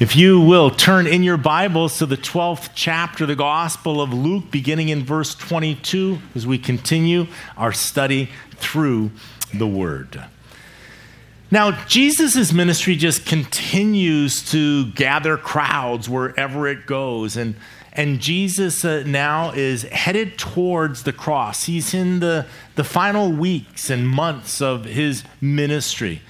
If you will turn in your Bibles to the 12th chapter of the Gospel of Luke, beginning in verse 22, as we continue our study through the Word. Now, Jesus' ministry just continues to gather crowds wherever it goes. And, and Jesus uh, now is headed towards the cross. He's in the, the final weeks and months of his ministry.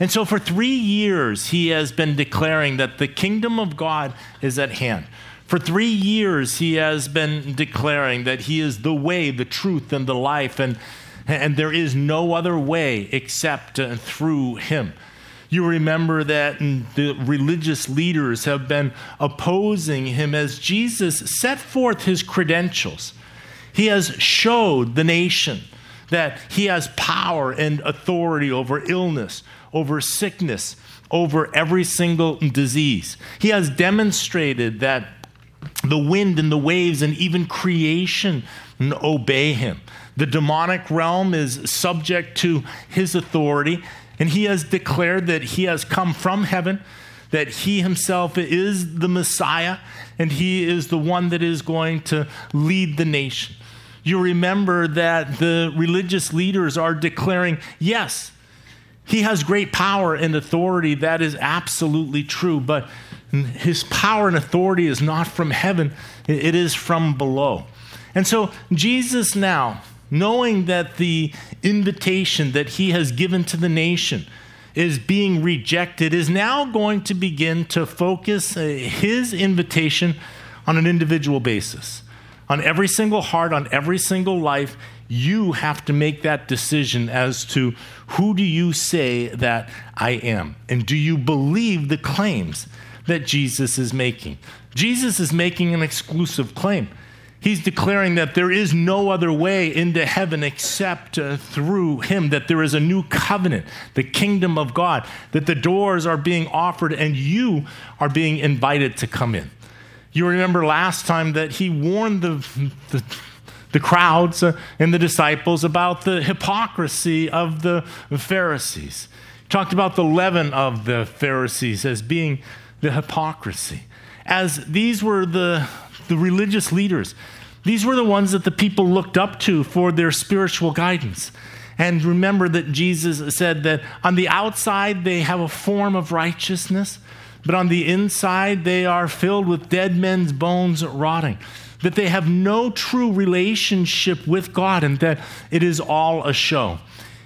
And so, for three years, he has been declaring that the kingdom of God is at hand. For three years, he has been declaring that he is the way, the truth, and the life, and, and there is no other way except uh, through him. You remember that the religious leaders have been opposing him as Jesus set forth his credentials. He has showed the nation that he has power and authority over illness, over sickness, over every single disease. He has demonstrated that the wind and the waves and even creation obey him. The demonic realm is subject to his authority, and he has declared that he has come from heaven, that he himself is the Messiah, and he is the one that is going to lead the nation. You remember that the religious leaders are declaring, yes, he has great power and authority. That is absolutely true. But his power and authority is not from heaven, it is from below. And so, Jesus now, knowing that the invitation that he has given to the nation is being rejected, is now going to begin to focus uh, his invitation on an individual basis. On every single heart, on every single life, you have to make that decision as to who do you say that I am? And do you believe the claims that Jesus is making? Jesus is making an exclusive claim. He's declaring that there is no other way into heaven except uh, through him, that there is a new covenant, the kingdom of God, that the doors are being offered and you are being invited to come in. You remember last time that he warned the, the the crowds uh, and the disciples about the hypocrisy of the Pharisees. He talked about the leaven of the Pharisees as being the hypocrisy. As these were the, the religious leaders, these were the ones that the people looked up to for their spiritual guidance. And remember that Jesus said that on the outside they have a form of righteousness, but on the inside they are filled with dead men's bones rotting that they have no true relationship with God and that it is all a show.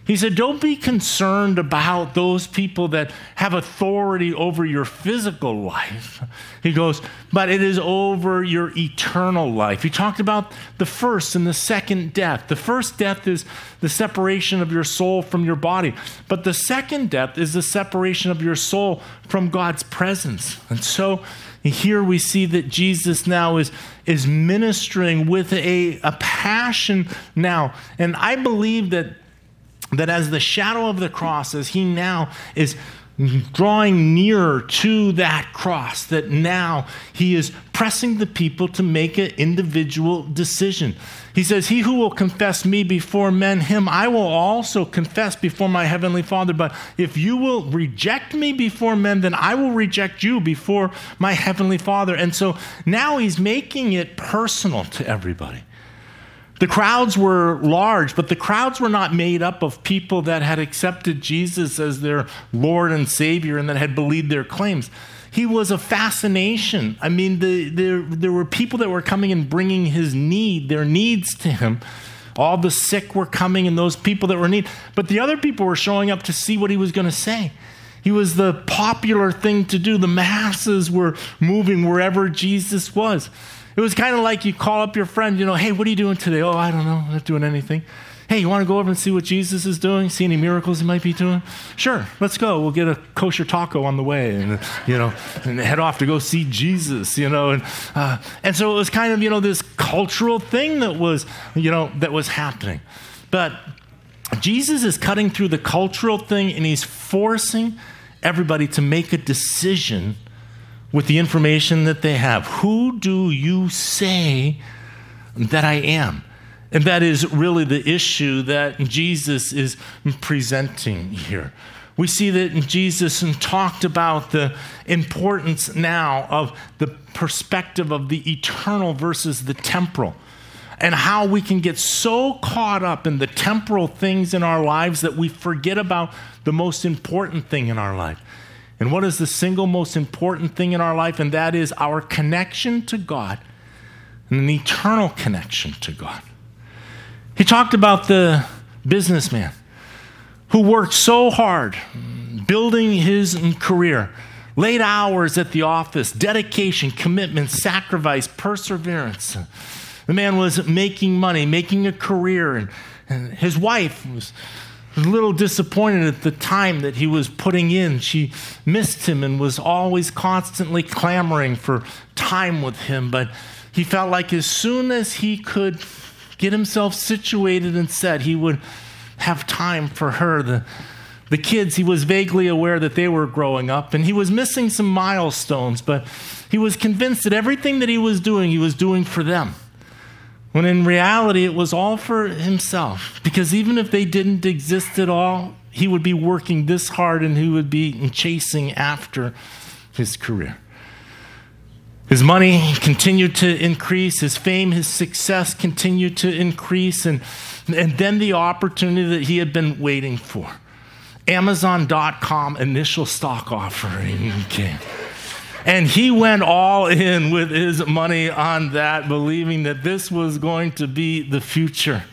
He said, Don't be concerned about those people that have authority over your physical life. He goes, But it is over your eternal life. He talked about the first and the second death. The first death is the separation of your soul from your body, but the second death is the separation of your soul from God's presence. And so, here we see that Jesus now is, is ministering with a, a passion now. And I believe that, that as the shadow of the cross, as he now is drawing nearer to that cross, that now he is pressing the people to make an individual decision. He says, He who will confess me before men, him I will also confess before my heavenly Father. But if you will reject me before men, then I will reject you before my heavenly Father. And so now he's making it personal to everybody. The crowds were large, but the crowds were not made up of people that had accepted Jesus as their Lord and Savior and that had believed their claims. He was a fascination. I mean, the, the, there were people that were coming and bringing his need, their needs to him. All the sick were coming and those people that were in need. But the other people were showing up to see what he was going to say. He was the popular thing to do. The masses were moving wherever Jesus was. It was kind of like you call up your friend, you know, hey, what are you doing today? Oh, I don't know. I'm not doing anything. Hey, you want to go over and see what Jesus is doing? See any miracles he might be doing? Sure, let's go. We'll get a kosher taco on the way, and you know, and head off to go see Jesus. You know, and uh, and so it was kind of you know this cultural thing that was you know that was happening, but Jesus is cutting through the cultural thing, and he's forcing everybody to make a decision with the information that they have. Who do you say that I am? And that is really the issue that Jesus is presenting here. We see that Jesus talked about the importance now of the perspective of the eternal versus the temporal, and how we can get so caught up in the temporal things in our lives that we forget about the most important thing in our life. And what is the single most important thing in our life? And that is our connection to God and an eternal connection to God. He talked about the businessman who worked so hard building his career, late hours at the office, dedication, commitment, sacrifice, perseverance. The man was making money, making a career, and, and his wife was a little disappointed at the time that he was putting in. She missed him and was always constantly clamoring for time with him, but he felt like as soon as he could get himself situated and set, he would have time for her. The, the kids, he was vaguely aware that they were growing up, and he was missing some milestones, but he was convinced that everything that he was doing, he was doing for them. When in reality, it was all for himself. Because even if they didn't exist at all, he would be working this hard and he would be chasing after his career. His money continued to increase, his fame, his success continued to increase, and and then the opportunity that he had been waiting for. Amazon.com initial stock offering came. And he went all in with his money on that, believing that this was going to be the future.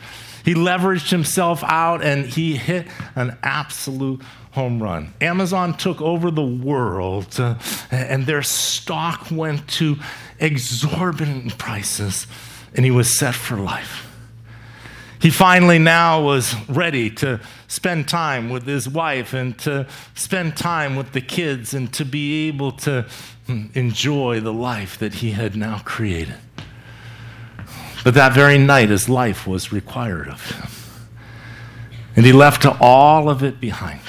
He leveraged himself out and he hit an absolute home run. Amazon took over the world uh, and their stock went to exorbitant prices and he was set for life. He finally now was ready to spend time with his wife and to spend time with the kids and to be able to hmm, enjoy the life that he had now created. But that very night, his life was required of him. And he left all of it behind.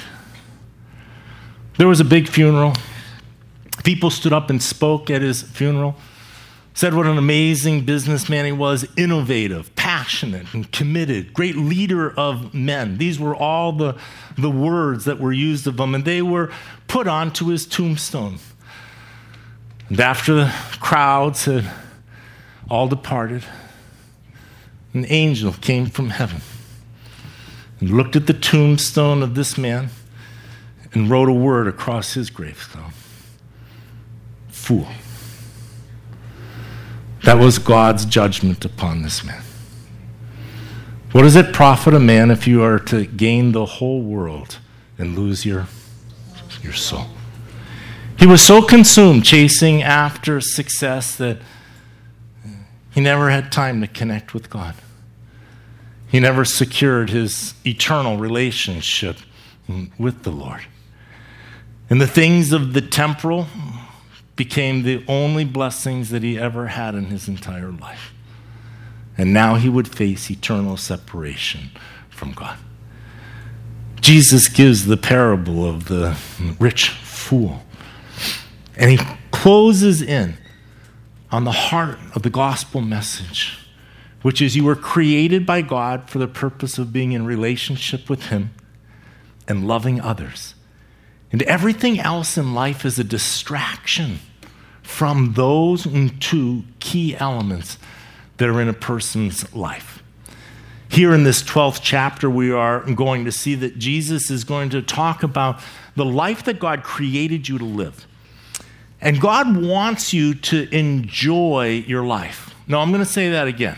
There was a big funeral. People stood up and spoke at his funeral said what an amazing businessman he was, innovative, passionate, and committed, great leader of men. These were all the, the words that were used of him, and they were put onto his tombstone. And after the crowds had all departed, an angel came from heaven and looked at the tombstone of this man and wrote a word across his gravestone Fool. That was God's judgment upon this man. What does it profit a man if you are to gain the whole world and lose your, your soul? He was so consumed chasing after success that he never had time to connect with God. He never secured his eternal relationship with the Lord. And the things of the temporal, became the only blessings that he ever had in his entire life. And now he would face eternal separation from God. Jesus gives the parable of the rich fool. And he closes in on the heart of the gospel message, which is you were created by God for the purpose of being in relationship with him and loving others. And everything else in life is a distraction from those two key elements that are in a person's life. Here in this 12th chapter, we are going to see that Jesus is going to talk about the life that God created you to live. And God wants you to enjoy your life. No, I'm going to say that again.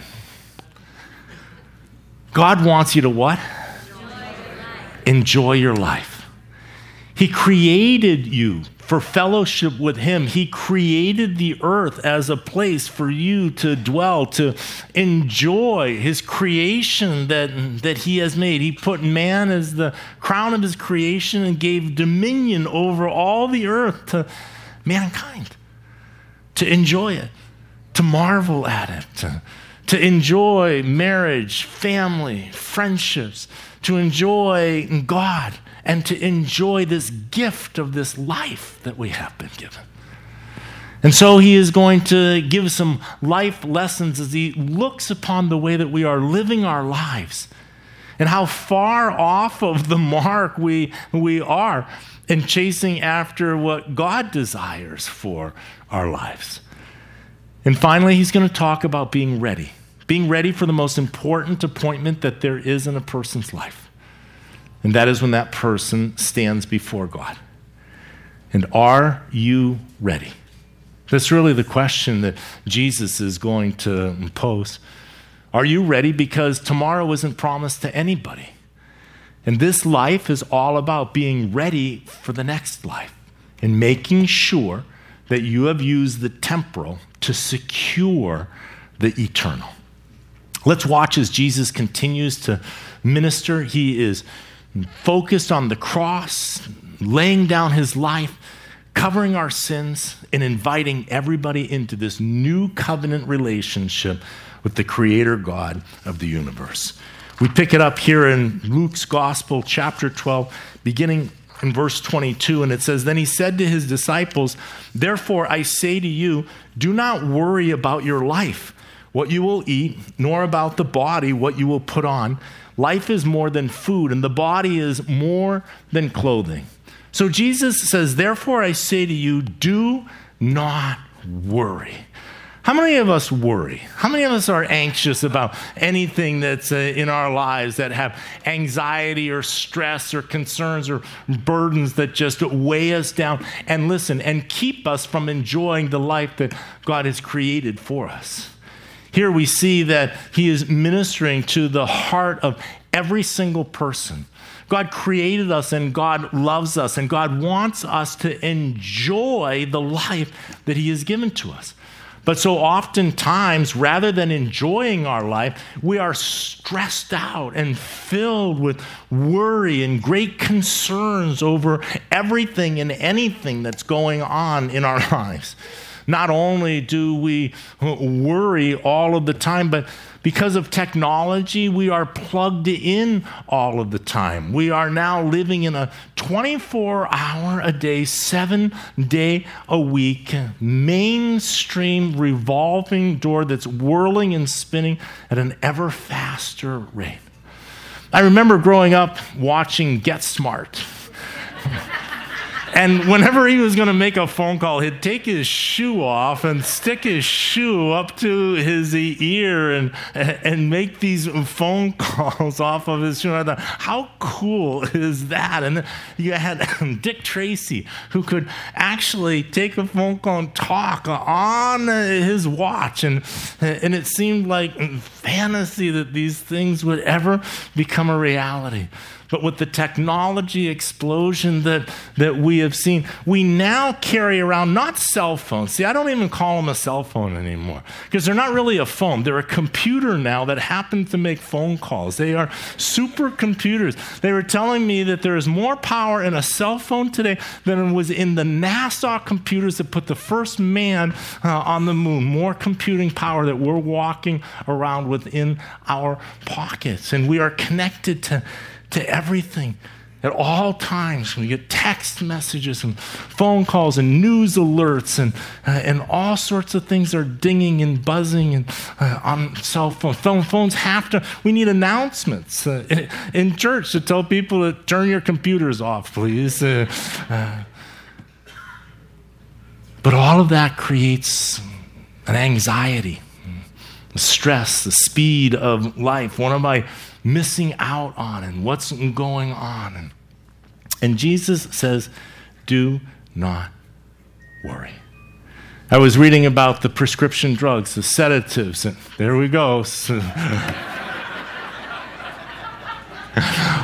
God wants you to what? Enjoy your life. Enjoy your life. He created you for fellowship with Him. He created the earth as a place for you to dwell, to enjoy His creation that, that He has made. He put man as the crown of His creation and gave dominion over all the earth to mankind, to enjoy it, to marvel at it, to, to enjoy marriage, family, friendships, to enjoy God and to enjoy this gift of this life that we have been given. And so he is going to give some life lessons as he looks upon the way that we are living our lives and how far off of the mark we, we are in chasing after what God desires for our lives. And finally, he's going to talk about being ready, being ready for the most important appointment that there is in a person's life. And that is when that person stands before God. And are you ready? That's really the question that Jesus is going to pose. Are you ready? Because tomorrow isn't promised to anybody. And this life is all about being ready for the next life and making sure that you have used the temporal to secure the eternal. Let's watch as Jesus continues to minister. He is focused on the cross, laying down his life, covering our sins, and inviting everybody into this new covenant relationship with the Creator God of the universe. We pick it up here in Luke's Gospel, chapter 12, beginning in verse 22, and it says, Then he said to his disciples, Therefore I say to you, do not worry about your life, what you will eat, nor about the body, what you will put on. Life is more than food, and the body is more than clothing. So Jesus says, Therefore I say to you, do not worry. How many of us worry? How many of us are anxious about anything that's uh, in our lives that have anxiety or stress or concerns or burdens that just weigh us down and listen and keep us from enjoying the life that God has created for us? Here we see that He is ministering to the heart of every single person. God created us and God loves us and God wants us to enjoy the life that He has given to us. But so oftentimes, rather than enjoying our life, we are stressed out and filled with worry and great concerns over everything and anything that's going on in our lives. Not only do we worry all of the time, but because of technology, we are plugged in all of the time. We are now living in a 24 hour a day, seven day a week, mainstream revolving door that's whirling and spinning at an ever faster rate. I remember growing up watching Get Smart. And whenever he was going to make a phone call, he'd take his shoe off and stick his shoe up to his ear and, and make these phone calls off of his shoe. And I thought, how cool is that? And you had Dick Tracy, who could actually take a phone call and talk on his watch. And, and it seemed like fantasy that these things would ever become a reality. But with the technology explosion that, that we have seen, we now carry around not cell phones. See, I don't even call them a cell phone anymore because they're not really a phone. They're a computer now that happens to make phone calls. They are supercomputers. They were telling me that there is more power in a cell phone today than was in the NASA computers that put the first man uh, on the moon. More computing power that we're walking around within our pockets. And we are connected to to everything at all times. We get text messages and phone calls and news alerts and, uh, and all sorts of things are dinging and buzzing and, uh, on cell phones. Phone, phones have to, we need announcements uh, in, in, church to tell people to turn your computers off, please. Uh, uh, but all of that creates an anxiety, the stress, the speed of life. One of my missing out on and what's going on. And, and Jesus says, Do not worry. I was reading about the prescription drugs, the sedatives, and there we go.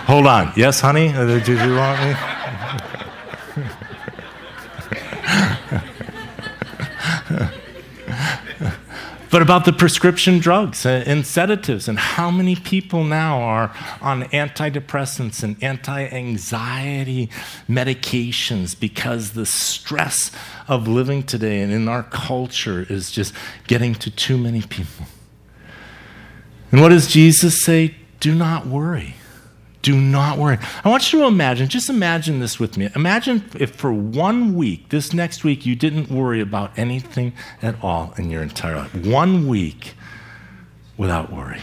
Hold on. Yes, honey? Uh, did you want me? But about the prescription drugs and sedatives and how many people now are on antidepressants and anti anxiety medications because the stress of living today and in our culture is just getting to too many people. And what does Jesus say? Do not worry. Do not worry. I want you to imagine, just imagine this with me. Imagine if for one week, this next week, you didn't worry about anything at all in your entire life. One week without worry.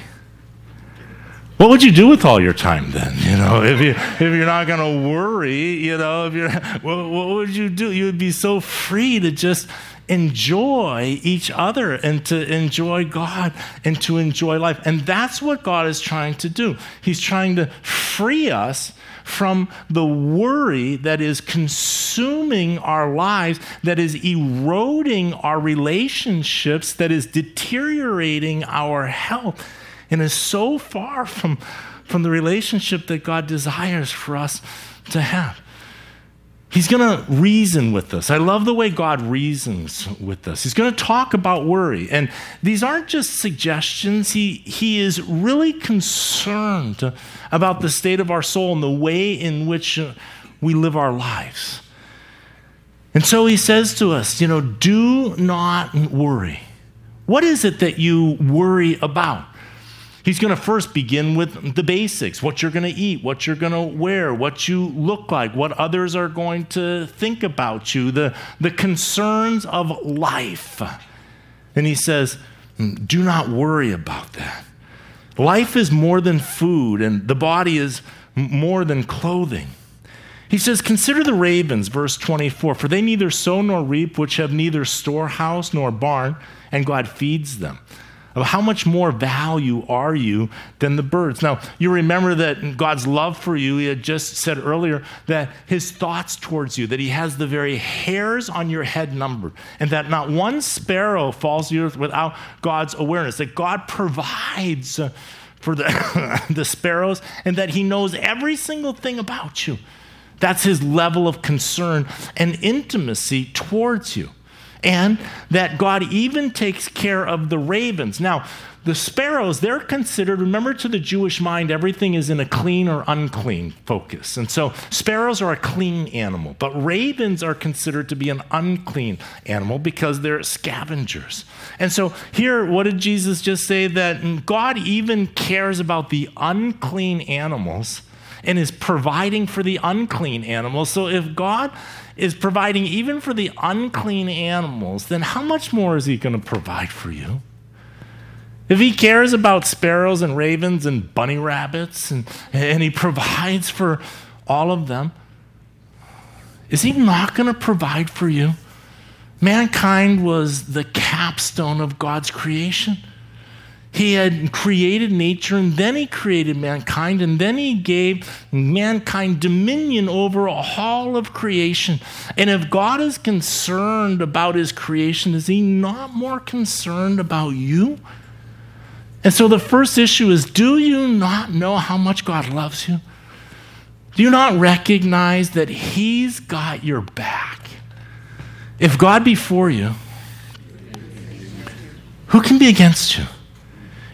What would you do with all your time then? You know, if you if you're not going to worry, you know, if you're what, what would you do? You would be so free to just enjoy each other and to enjoy God and to enjoy life. And that's what God is trying to do. He's trying to free us from the worry that is consuming our lives, that is eroding our relationships, that is deteriorating our health and is so far from, from the relationship that God desires for us to have. He's going to reason with us. I love the way God reasons with us. He's going to talk about worry. And these aren't just suggestions, he, he is really concerned about the state of our soul and the way in which uh, we live our lives. And so he says to us, you know, do not worry. What is it that you worry about? He's going to first begin with the basics what you're going to eat, what you're going to wear, what you look like, what others are going to think about you, the, the concerns of life. And he says, mm, Do not worry about that. Life is more than food, and the body is more than clothing. He says, Consider the ravens, verse 24, for they neither sow nor reap, which have neither storehouse nor barn, and God feeds them of how much more value are you than the birds. Now, you remember that God's love for you, he had just said earlier that his thoughts towards you, that he has the very hairs on your head numbered, and that not one sparrow falls to the earth without God's awareness, that God provides uh, for the, the sparrows, and that he knows every single thing about you. That's his level of concern and intimacy towards you and that God even takes care of the ravens. Now, the sparrows, they're considered, remember to the Jewish mind, everything is in a clean or unclean focus. And so sparrows are a clean animal, but ravens are considered to be an unclean animal because they're scavengers. And so here, what did Jesus just say? That God even cares about the unclean animals and is providing for the unclean animals. So if God is providing even for the unclean animals, then how much more is He going to provide for you? If He cares about sparrows and ravens and bunny rabbits and, and He provides for all of them, is He not going to provide for you? Mankind was the capstone of God's creation. He had created nature and then he created mankind and then he gave mankind dominion over all of creation. And if God is concerned about his creation, is he not more concerned about you? And so the first issue is do you not know how much God loves you? Do you not recognize that he's got your back? If God be for you, who can be against you?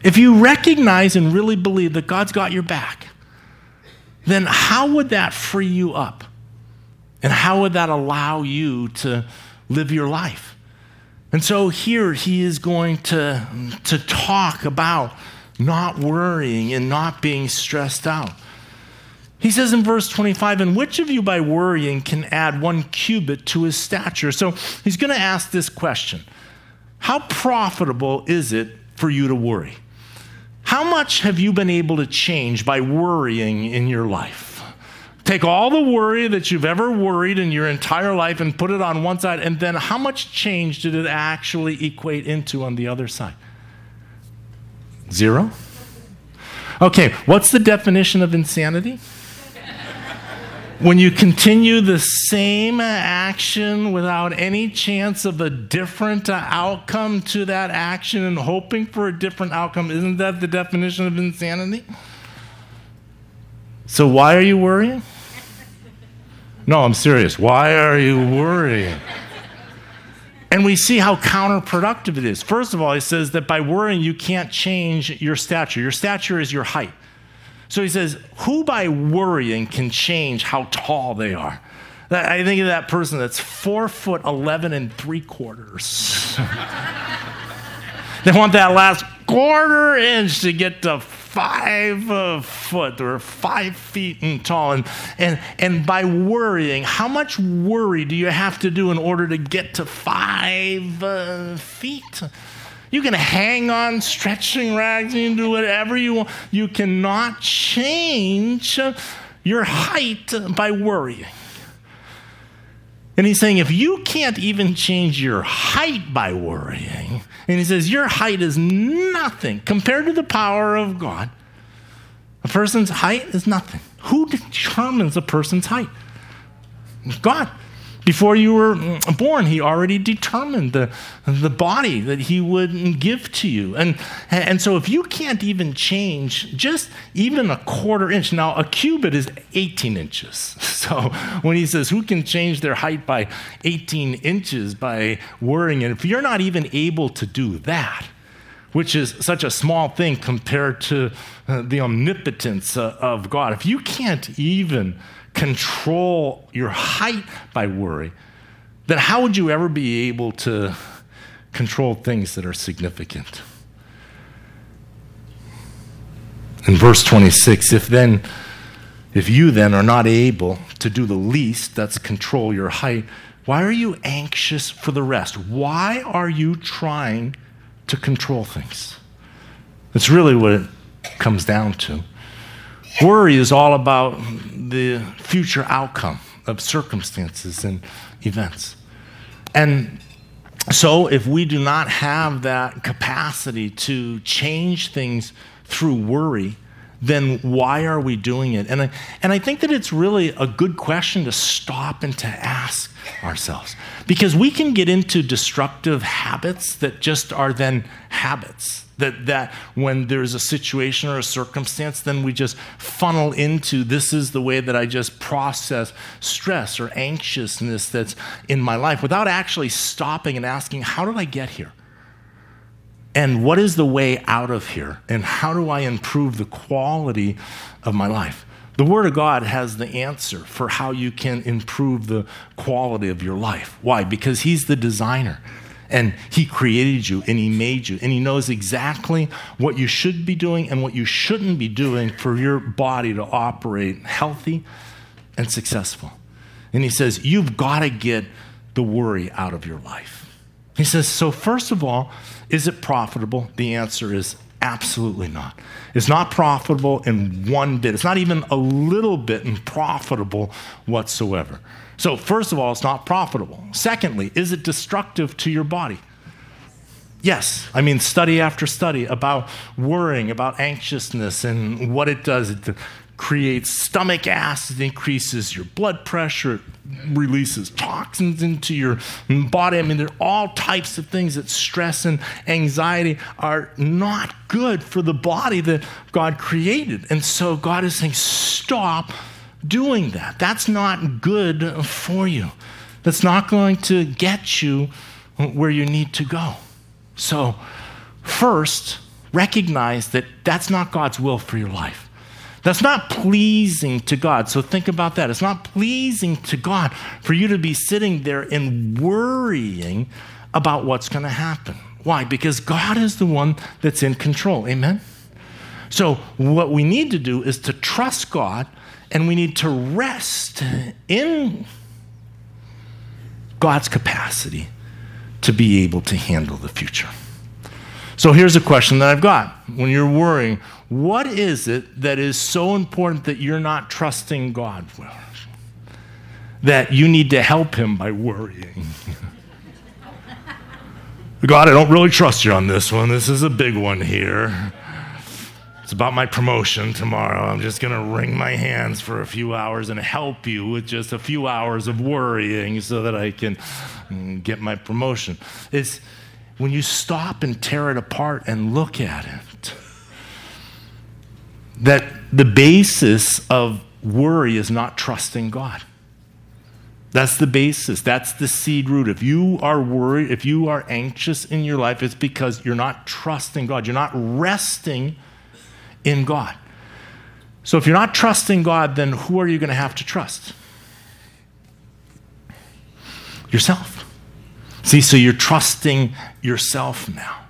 If you recognize and really believe that God's got your back, then how would that free you up? And how would that allow you to live your life? And so here he is going to, to talk about not worrying and not being stressed out. He says in verse 25, and which of you by worrying can add one cubit to his stature? So he's going to ask this question How profitable is it for you to worry? How much have you been able to change by worrying in your life? Take all the worry that you've ever worried in your entire life and put it on one side, and then how much change did it actually equate into on the other side? Zero? Okay, what's the definition of insanity? When you continue the same action without any chance of a different outcome to that action and hoping for a different outcome, isn't that the definition of insanity? So, why are you worrying? No, I'm serious. Why are you worrying? And we see how counterproductive it is. First of all, he says that by worrying, you can't change your stature. Your stature is your height. So he says, Who by worrying can change how tall they are? I think of that person that's four foot 11 and three quarters. they want that last quarter inch to get to five uh, foot or five feet and tall. And, and, and by worrying, how much worry do you have to do in order to get to five uh, feet? You can hang on stretching rags, you can do whatever you want. You cannot change your height by worrying. And he's saying, if you can't even change your height by worrying, and he says, your height is nothing compared to the power of God, a person's height is nothing. Who determines a person's height? God. Before you were born, he already determined the, the body that he would give to you. And, and so if you can't even change just even a quarter inch, now a cubit is 18 inches. So when he says, who can change their height by 18 inches by worrying? And if you're not even able to do that, which is such a small thing compared to uh, the omnipotence uh, of God, if you can't even control your height by worry, then how would you ever be able to control things that are significant? In verse 26, if then, if you then are not able to do the least, that's control your height, why are you anxious for the rest? Why are you trying to control things? That's really what it comes down to. Worry is all about the future outcome of circumstances and events. And so, if we do not have that capacity to change things through worry, then why are we doing it? And I, and I think that it's really a good question to stop and to ask ourselves. Because we can get into destructive habits that just are then habits. That, that when there's a situation or a circumstance, then we just funnel into this is the way that I just process stress or anxiousness that's in my life without actually stopping and asking, how did I get here? And what is the way out of here? And how do I improve the quality of my life? The Word of God has the answer for how you can improve the quality of your life. Why? Because He's the designer. And He created you and He made you. And He knows exactly what you should be doing and what you shouldn't be doing for your body to operate healthy and successful. And He says, You've got to get the worry out of your life. He says, So, first of all, is it profitable? The answer is absolutely not. It's not profitable in one bit. It's not even a little bit profitable whatsoever. So, first of all, it's not profitable. Secondly, is it destructive to your body? Yes. I mean, study after study about worrying, about anxiousness, and what it does. It creates stomach acid, increases your blood pressure, releases toxins into your body. I mean, there are all types of things that stress and anxiety are not good for the body that God created. And so God is saying, stop doing that. That's not good for you. That's not going to get you where you need to go. So, first, recognize that that's not God's will for your life. That's not pleasing to God. So think about that. It's not pleasing to God for you to be sitting there and worrying about what's going to happen. Why? Because God is the one that's in control. Amen? So, what we need to do is to trust God and we need to rest in God's capacity to be able to handle the future. So here's a question that I've got. When you're worrying, what is it that is so important that you're not trusting God with? That you need to help Him by worrying? God, I don't really trust you on this one. This is a big one here. It's about my promotion tomorrow. I'm just going to wring my hands for a few hours and help you with just a few hours of worrying so that I can mm, get my promotion. It's when you stop and tear it apart and look at it, that the basis of worry is not trusting God. That's the basis. That's the seed root. If you are worried, if you are anxious in your life, it's because you're not trusting God. You're not resting in God. So if you're not trusting God, then who are you going to have to trust? Yourself. See, so you're trusting yourself now.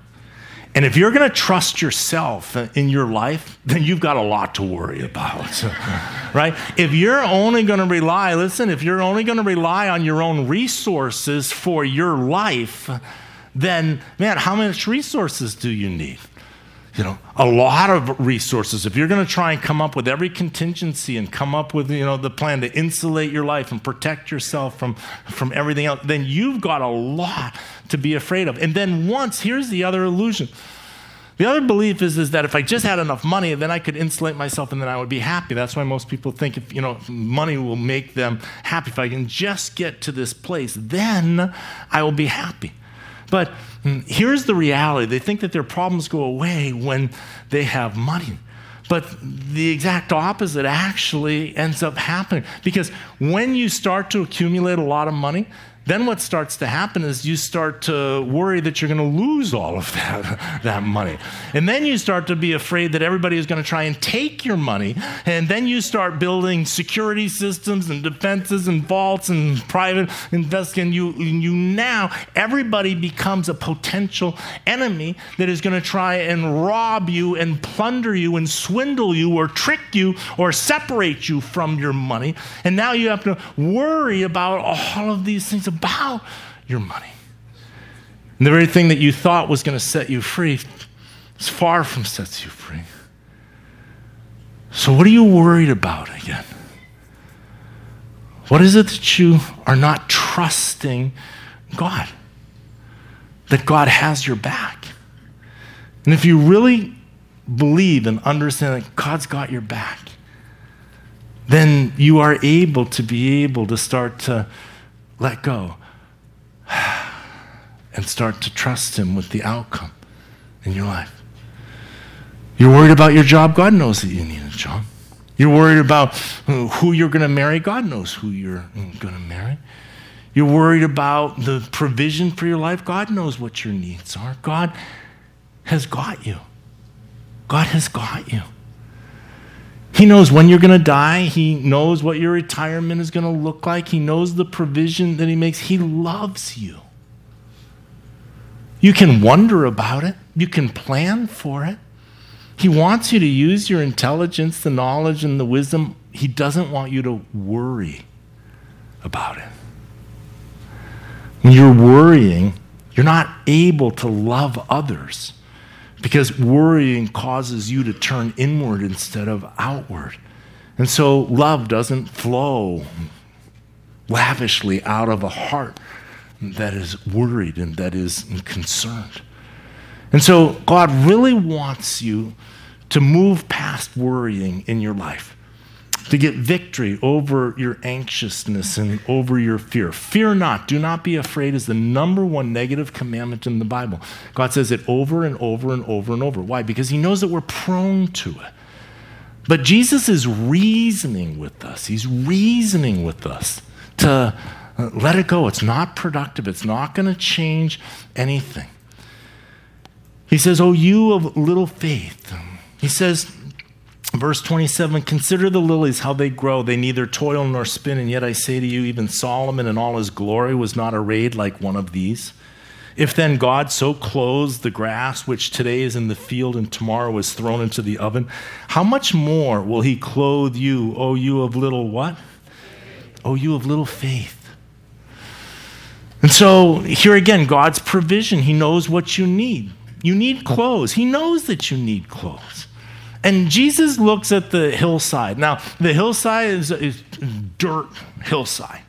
And if you're going to trust yourself in your life, then you've got a lot to worry about, right? If you're only going to rely, listen, if you're only going to rely on your own resources for your life, then man, how much resources do you need? You know a lot of resources if you're going to try and come up with every contingency and come up with you know the plan to insulate your life and protect yourself from from everything else then you've got a lot to be afraid of and then once here's the other illusion the other belief is, is that if I just had enough money, then I could insulate myself and then I would be happy. That's why most people think if, you know, money will make them happy. If I can just get to this place, then I will be happy. But Mm, here's the reality they think that their problems go away when they have money. But the exact opposite actually ends up happening. Because when you start to accumulate a lot of money, then what starts to happen is you start to worry that you're going to lose all of that, that money. And then you start to be afraid that everybody is going to try and take your money. And then you start building security systems and defenses and vaults and private investing. You, you now, everybody becomes a potential enemy that is going to try and rob you and plunder you and swindle you or trick you or separate you from your money. And now you have to worry about all of these things about your money. And the very thing that you thought was going to set you free is far from sets you free. So, what are you worried about again? What is it that you are not trusting God? That God has your back. And if you really believe and understand that God's got your back, then you are able to be able to start to let go and start to trust Him with the outcome in your life. You're worried about your job, God knows that you need a job. You're worried about who you're going to marry, God knows who you're going to marry. You're worried about the provision for your life, God knows what your needs are. God has got you. God has got you. He knows when you're going to die. He knows what your retirement is going to look like. He knows the provision that He makes. He loves you. You can wonder about it, you can plan for it. He wants you to use your intelligence, the knowledge, and the wisdom. He doesn't want you to worry about it. When you're worrying, you're not able to love others because worrying causes you to turn inward instead of outward. And so love doesn't flow lavishly out of a heart that is worried and that is concerned. And so God really wants you to move past worrying in your life to get victory over your anxiousness and over your fear. Fear not, do not be afraid is the number one negative commandment in the Bible. God says it over and over and over and over. Why? Because He knows that we're prone to it. But Jesus is reasoning with us, He's reasoning with us to uh, let it go. It's not productive, it's not going to change anything. He says, Oh, you of little faith. He says, Verse 27 Consider the lilies, how they grow. They neither toil nor spin, and yet I say to you, even Solomon in all his glory was not arrayed like one of these. If then God so clothes the grass, which today is in the field and tomorrow is thrown into the oven, how much more will he clothe you, O you of little what? O you of little faith. And so here again, God's provision. He knows what you need. You need clothes. He knows that you need clothes. And Jesus looks at the hillside. Now, the hillside is, a dirt hillside.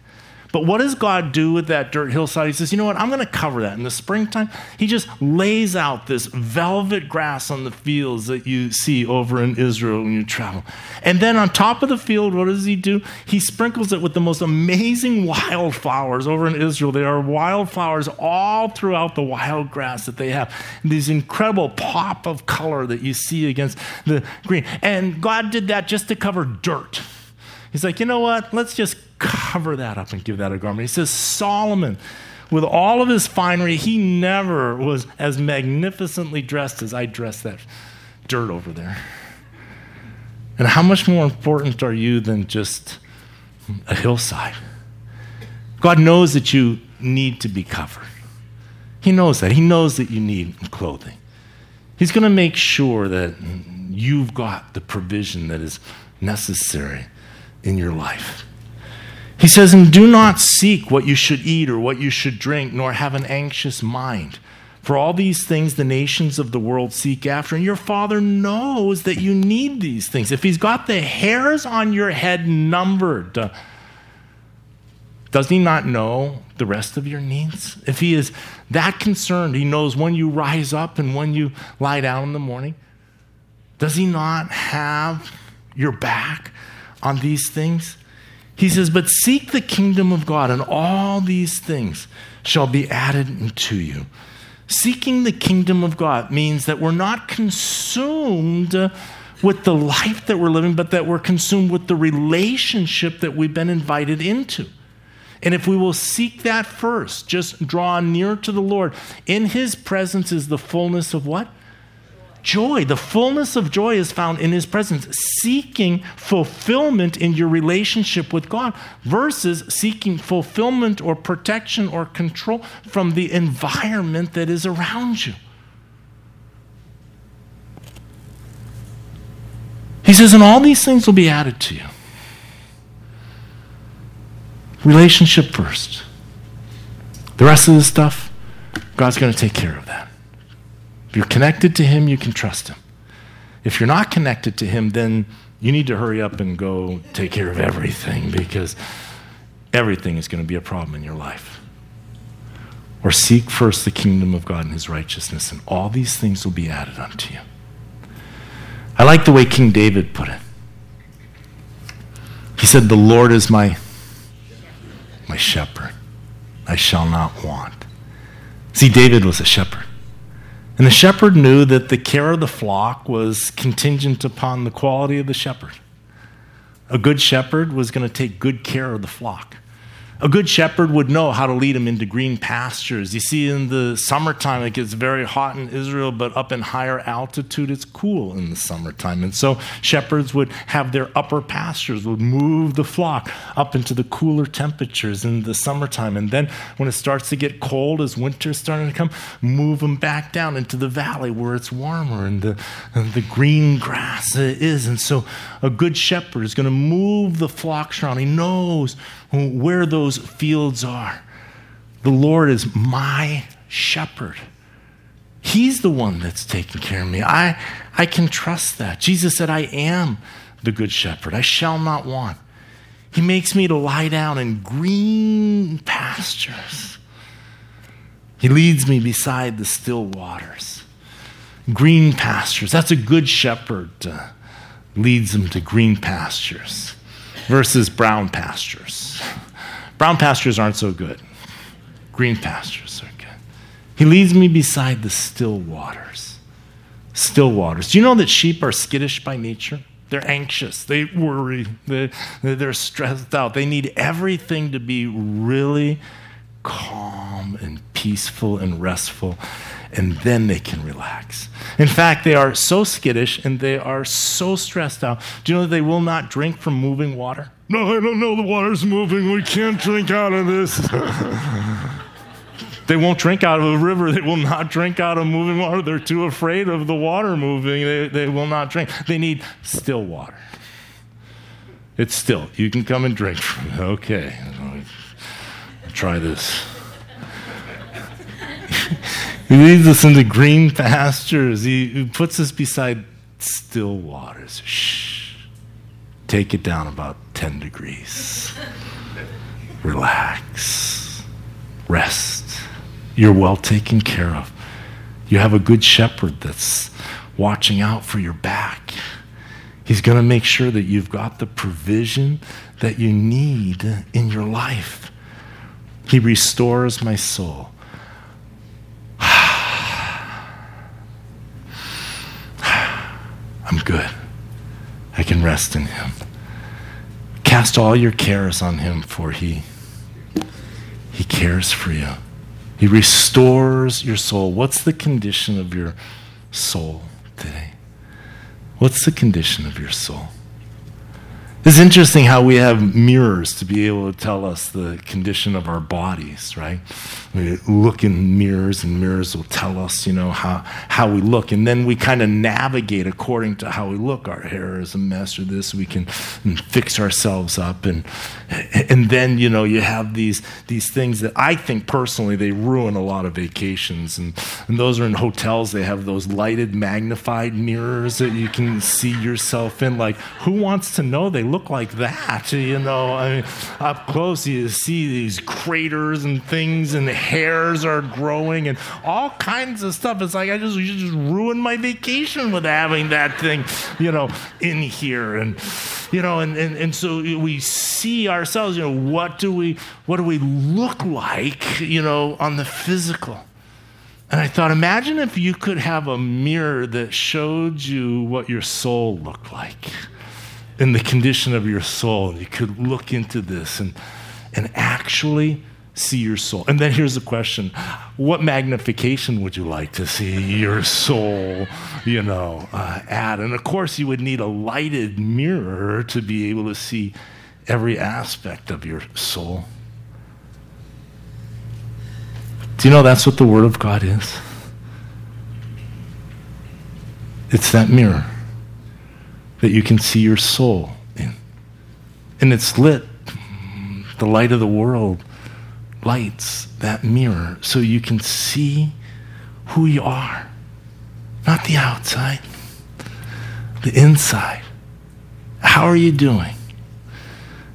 But what does God do with that dirt hillside? He says, you know what? I'm going to cover that. In the springtime, He just lays out this velvet grass on the fields that you see over in Israel when you travel. And then on top of the field, what does He do? He sprinkles it with the most amazing wildflowers over in Israel. There are wildflowers all throughout the wild grass that they have. And these incredible pop of color that you see against the green. And God did that just to cover dirt. He's like, you know what? Let's just cover that up and give that a garment. He says, Solomon, with all of his finery, he never was as magnificently dressed as I dress that dirt over there. And how much more important are you than just a hillside? God knows that you need to be covered. He knows that. He knows that you need clothing. He's going to make sure that you've got the provision that is necessary in your life. He says, And do not seek what you should eat or what you should drink, nor have an anxious mind. For all these things the nations of the world seek after, and your Father knows that you need these things. If He's got the hairs on your head numbered, uh, does He not know the rest of your needs? If He is that concerned, He knows when you rise up and when you lie down in the morning. Does He not have your back on these things? He says, But seek the kingdom of God, and all these things shall be added unto you. Seeking the kingdom of God means that we're not consumed with the life that we're living, but that we're consumed with the relationship that we've been invited into. And if we will seek that first, just draw near to the Lord, in his presence is the fullness of what? Joy. The fullness of joy is found in His presence, seeking fulfillment in your relationship with God versus seeking fulfillment or protection or control from the environment that is around you. He says, and all these things will be added to you. Relationship first. The rest of this stuff, God's going to take care of that you're connected to Him, you can trust Him. If you're not connected to Him, then you need to hurry up and go take care of everything because everything is going to be a problem in your life. Or seek first the kingdom of God and His righteousness, and all these things will be added unto you. I like the way King David put it. He said, The Lord is my, my shepherd. I shall not want. See, David was a shepherd. And the shepherd knew that the care of the flock was contingent upon the quality of the shepherd. A good shepherd was going to take good care of the flock. A good shepherd would know how to lead them into green pastures. You see, in the summertime, it gets very hot in Israel, but up in higher altitude, it's cool in the summertime. And so shepherds would have their upper pastures, would move the flock up into the cooler temperatures in the summertime. And then when it starts to get cold, as winter's starting to come, move them back down into the valley where it's warmer and the, and the green grass is. And so a good shepherd is going to move the flocks around. He knows where those fields are. The Lord is my shepherd. He's the one that's taking care of me. I, I can trust that. Jesus said, I am the good shepherd. I shall not want. He makes me to lie down in green pastures. He leads me beside the still waters. Green pastures. That's a good shepherd. Uh, leads them to green pastures versus brown pastures. Brown pastures aren't so good, green pastures are good. He leads me beside the still waters. Still waters. Do you know that sheep are skittish by nature? They're anxious. They worry. They, they're stressed out. They need everything to be really calm and peaceful and restful and then they can relax. In fact, they are so skittish and they are so stressed out. Do you know that they will not drink from moving water? No, I don't know the water's moving. We can't drink out of this. they won't drink out of a river. They will not drink out of moving water. They're too afraid of the water moving. They, they will not drink. They need still water. It's still. You can come and drink from it. Okay. Try this. He leads us into green pastures. He, he puts us beside still waters. Shh. Take it down about 10 degrees. Relax. Rest. You're well taken care of. You have a good shepherd that's watching out for your back. He's going to make sure that you've got the provision that you need in your life. He restores my soul. I'm good. I can rest in him. Cast all your cares on him, for he, he cares for you. He restores your soul. What's the condition of your soul today? What's the condition of your soul? It's interesting how we have mirrors to be able to tell us the condition of our bodies, right? We look in mirrors, and mirrors will tell us, you know, how, how we look. And then we kind of navigate according to how we look. Our hair is a mess or this. We can fix ourselves up. And, and then, you know, you have these, these things that I think personally they ruin a lot of vacations. And, and those are in hotels. They have those lighted, magnified mirrors that you can see yourself in. Like, who wants to know they look look like that. You know, I mean, up close you see these craters and things, and the hairs are growing, and all kinds of stuff. It's like I just you just ruined my vacation with having that thing, you know, in here, and you know, and, and and so we see ourselves. You know, what do we what do we look like? You know, on the physical. And I thought, imagine if you could have a mirror that showed you what your soul looked like in the condition of your soul. You could look into this and, and actually see your soul. And then here's the question What magnification would you like to see your soul, you know, uh, at? And of course, you would need a lighted mirror to be able to see every aspect of your soul. Do you know that's what the Word of God is? It's that mirror that you can see your soul in. And it's lit. The light of the world lights that mirror so you can see who you are. Not the outside, the inside. How are you doing?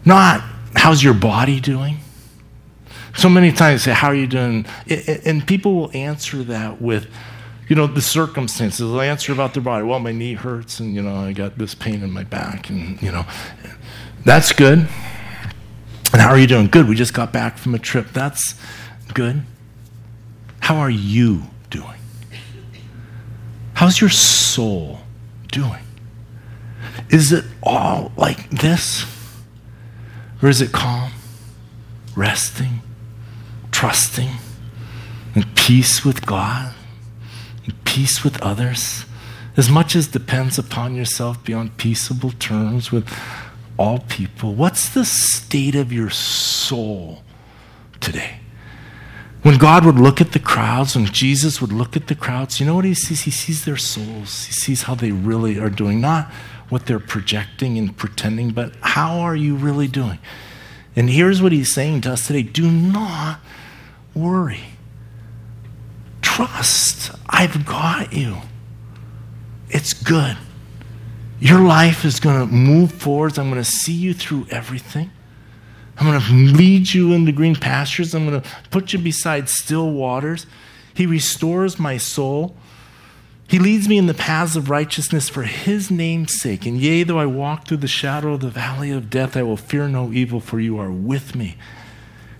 Not how's your body doing? So many times say, How are you doing? And people will answer that with, you know, the circumstances. They'll answer about their body. Well, my knee hurts, and, you know, I got this pain in my back, and, you know, that's good. And how are you doing? Good. We just got back from a trip. That's good. How are you doing? How's your soul doing? Is it all like this? Or is it calm, resting, trusting, and peace with God? Peace with others, as much as depends upon yourself, be on peaceable terms with all people. What's the state of your soul today? When God would look at the crowds, when Jesus would look at the crowds, you know what he sees? He sees their souls. He sees how they really are doing, not what they're projecting and pretending, but how are you really doing? And here's what he's saying to us today do not worry trust. I've got you. It's good. Your life is going to move forwards. I'm going to see you through everything. I'm going to lead you into green pastures. I'm going to put you beside still waters. He restores my soul. He leads me in the paths of righteousness for his name's sake. And yea, though I walk through the shadow of the valley of death, I will fear no evil, for you are with me.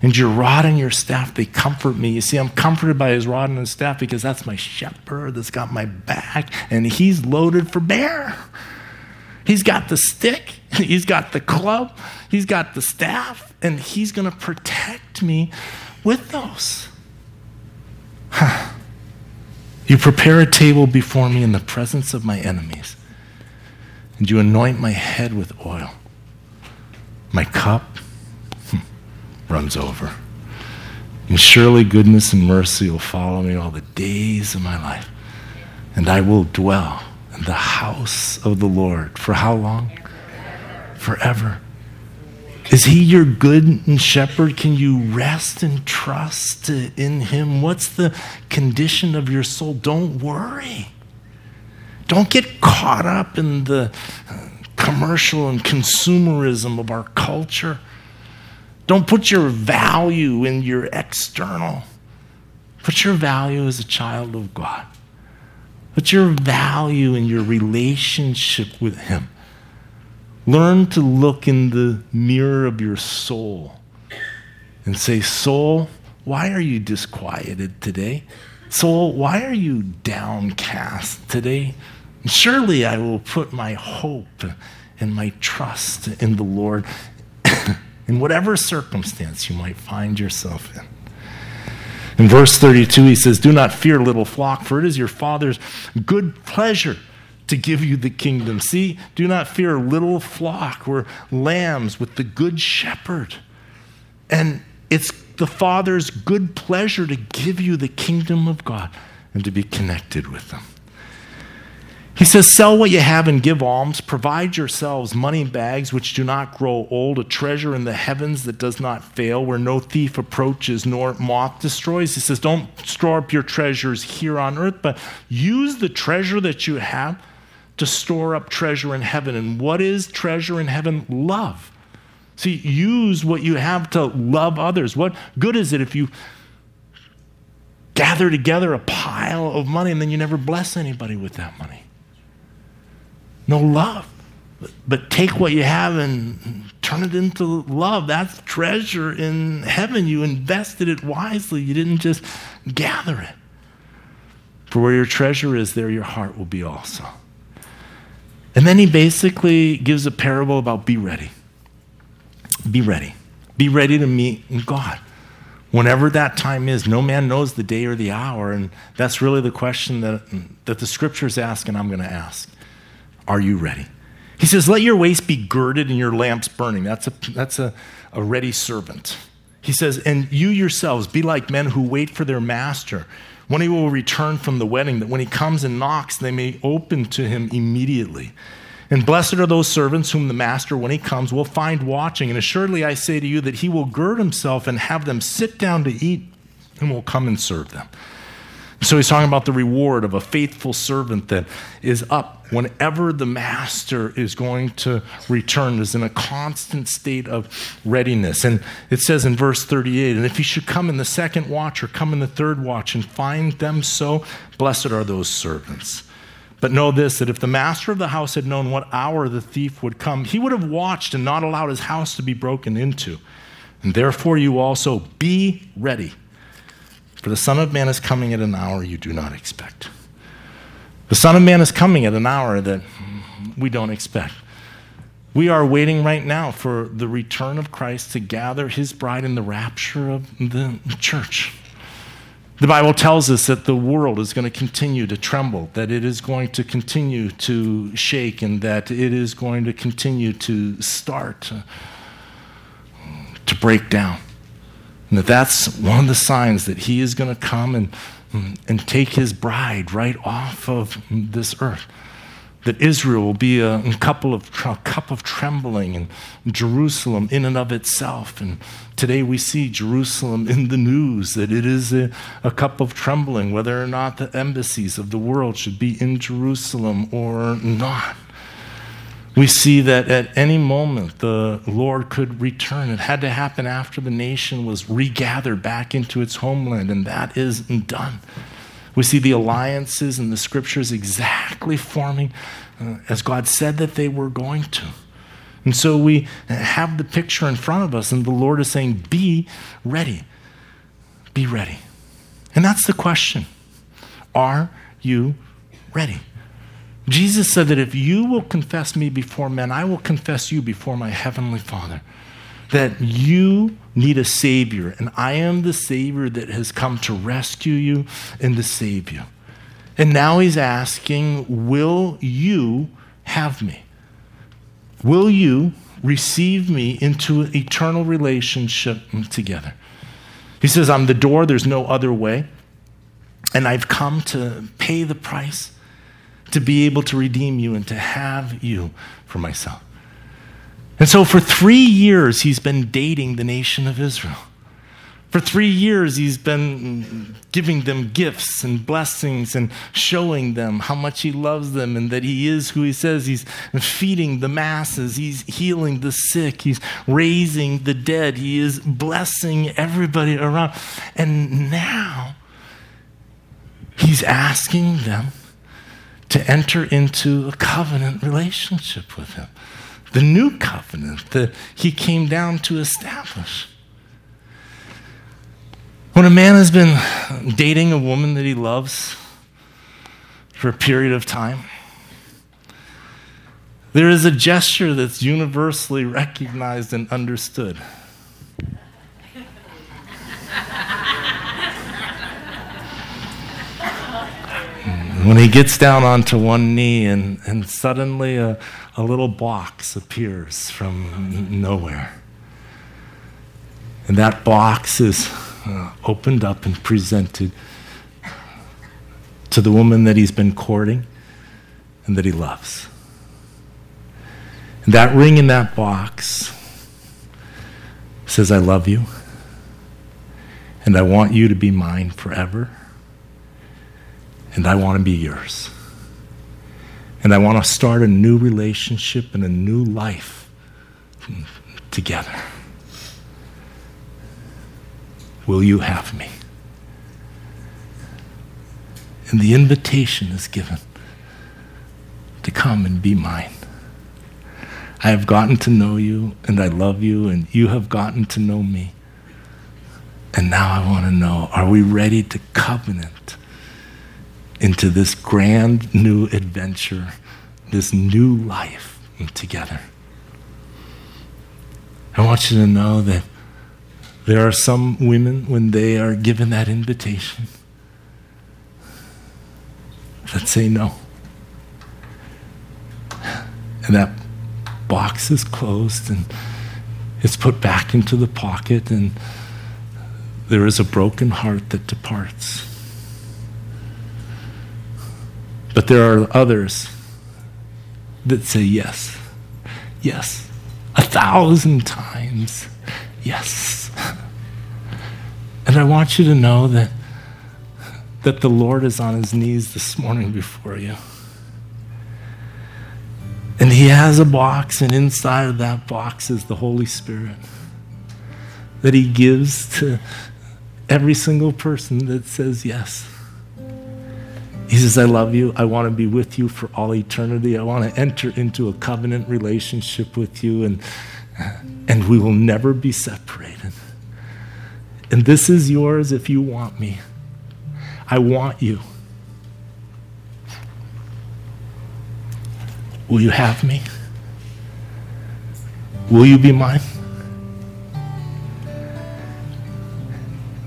And your rod and your staff, they comfort me. You see, I'm comforted by his rod and his staff because that's my shepherd that's got my back, and he's loaded for bear. He's got the stick, he's got the club, he's got the staff, and he's going to protect me with those. Huh. You prepare a table before me in the presence of my enemies, and you anoint my head with oil. My cup runs over. And surely goodness and mercy will follow me all the days of my life. And I will dwell in the house of the Lord. For how long? Forever. Is he your good shepherd? Can you rest and trust in him? What's the condition of your soul? Don't worry. Don't get caught up in the commercial and consumerism of our culture. Don't put your value in your external. Put your value as a child of God. Put your value in your relationship with Him. Learn to look in the mirror of your soul and say, Soul, why are you disquieted today? Soul, why are you downcast today? Surely I will put my hope and my trust in the Lord in whatever circumstance you might find yourself in. In verse 32, he says, Do not fear, little flock, for it is your Father's good pleasure to give you the kingdom. See, do not fear, little flock. We're lambs with the good shepherd. And it's the Father's good pleasure to give you the kingdom of God and to be connected with them. He says, Sell what you have and give alms. Provide yourselves money bags which do not grow old, a treasure in the heavens that does not fail, where no thief approaches nor moth destroys. He says, Don't store up your treasures here on earth, but use the treasure that you have to store up treasure in heaven. And what is treasure in heaven? Love. See, use what you have to love others. What good is it if you gather together a pile of money and then you never bless anybody with that money? No love. But take what you have and turn it into love. That's treasure in heaven. You invested it wisely. You didn't just gather it. For where your treasure is, there your heart will be also. And then he basically gives a parable about be ready. Be ready. Be ready to meet God. Whenever that time is, no man knows the day or the hour. And that's really the question that, that the scriptures ask, and I'm going to ask. Are you ready? He says, Let your waist be girded and your lamps burning. That's a, that's a, a ready servant. He says, And you yourselves be like men who wait for their master when he will return from the wedding, that when he comes and knocks, they may open to him immediately. And blessed are those servants whom the master, when he comes, will find watching. And assuredly I say to you that he will gird himself and have them sit down to eat and will come and serve them. So he's talking about the reward of a faithful servant that is up whenever the master is going to return, is in a constant state of readiness. And it says in verse 38 And if he should come in the second watch or come in the third watch and find them so, blessed are those servants. But know this that if the master of the house had known what hour the thief would come, he would have watched and not allowed his house to be broken into. And therefore, you also be ready for the Son of Man is coming at an hour you do not expect. The Son of Man is coming at an hour that we don't expect. We are waiting right now for the return of Christ to gather his bride in the rapture of the church. The Bible tells us that the world is going to continue to tremble, that it is going to continue to shake, and that it is going to continue to start to, break down. And that that's one of the signs that he is going to come and, and take his bride right off of this earth. That Israel will be a, a couple of, a cup of trembling and Jerusalem in and of itself. And today we see Jerusalem in the news, that it is a, a cup of trembling, whether or not the embassies of the world should be in Jerusalem or not. We see that at any moment the Lord could return. It had to happen after the nation was regathered back into its homeland, and that is done. We see the alliances and the scriptures exactly forming uh, as God said that they were going to. And so we have the picture in front of us, and the Lord is saying, Be ready. Be ready. And that's the question Are you ready? Jesus said that if you will confess me before men, I will confess you before my heavenly Father. That you need a Savior, and I am the Savior that has come to rescue you and to save you. And now he's asking, Will you have me? Will you receive me into an eternal relationship together? He says, I'm the door, there's no other way. And I've come to pay the price to be able to redeem you and to have you for myself. And so for three years, he's been dating the nation of Israel. For three years, he's been giving them gifts and blessings and showing them how much he loves them and that he is who he says. He's feeding the masses, he's healing the sick, he's raising the dead, he is blessing everybody around. And now, he's asking them to enter into a covenant relationship with Him. The new covenant that He came down to establish. When a man has been dating a woman that he loves for a period of time, there is a gesture that's universally recognized and understood. When he gets down onto one knee, and, and suddenly a, a little box appears from nowhere. And that box is uh, opened up and presented to the woman that he's been courting and that he loves. And that ring in that box says, I love you, and I want you to be mine forever, and I want to be yours. And I want to start a new relationship and a new life together. Will you have me? And the invitation is given to come and be mine. I have gotten to know you and I love you, and you have gotten to know me. And now I want to know are we ready to covenant into this grand new adventure, this new life together? I want you to know that there are some women, when they are given that invitation, that say no. And that box is closed and it's put back into the pocket, and there is a broken heart that departs. But there are others that say yes, yes, a thousand times yes. And I want you to know that, that the Lord is on his knees this morning before you. And he has a box, and inside of that box is the Holy Spirit that he gives to every single person that says yes. He says, I love you. I want to be with you for all eternity. I want to enter into a covenant relationship with you, and, and we will never be separated. And this is yours if you want me. I want you. Will you have me? Will you be mine?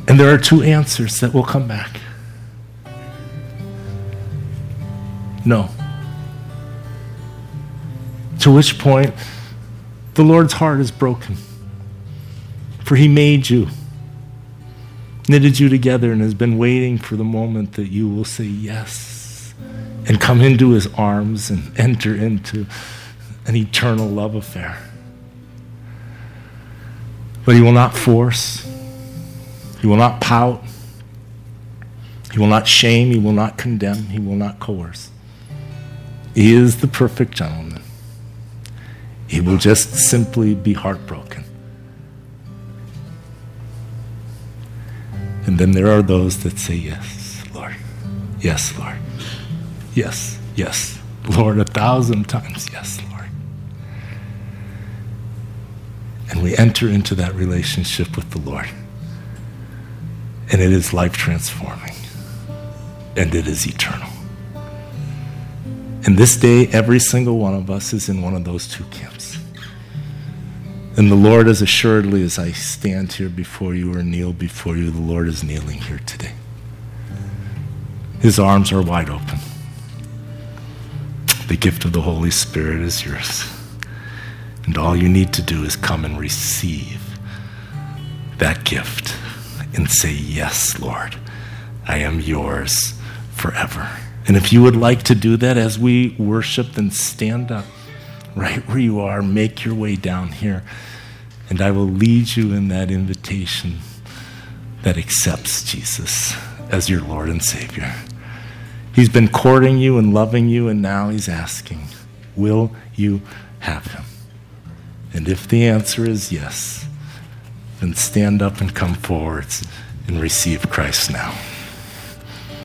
And there are two answers that will come back no. To which point, the Lord's heart is broken. For he made you, knitted you together, and has been waiting for the moment that you will say yes and come into his arms and enter into an eternal love affair. But he will not force, he will not pout, he will not shame, he will not condemn, he will not coerce. He is the perfect gentleman. He will just simply be heartbroken. And then there are those that say, Yes, Lord. Yes, Lord. Yes, yes. Lord, a thousand times, yes, Lord. And we enter into that relationship with the Lord. And it is life transforming. And it is eternal. And this day, every single one of us is in one of those two camps. And the Lord, as assuredly as I stand here before you or kneel before you, the Lord is kneeling here today. His arms are wide open. The gift of the Holy Spirit is yours. And all you need to do is come and receive that gift and say, Yes, Lord, I am yours forever. And if you would like to do that as we worship, then stand up right where you are, make your way down here, and I will lead you in that invitation that accepts Jesus as your Lord and Savior. He's been courting you and loving you, and now he's asking, Will you have him? And if the answer is yes, then stand up and come forward and receive Christ now.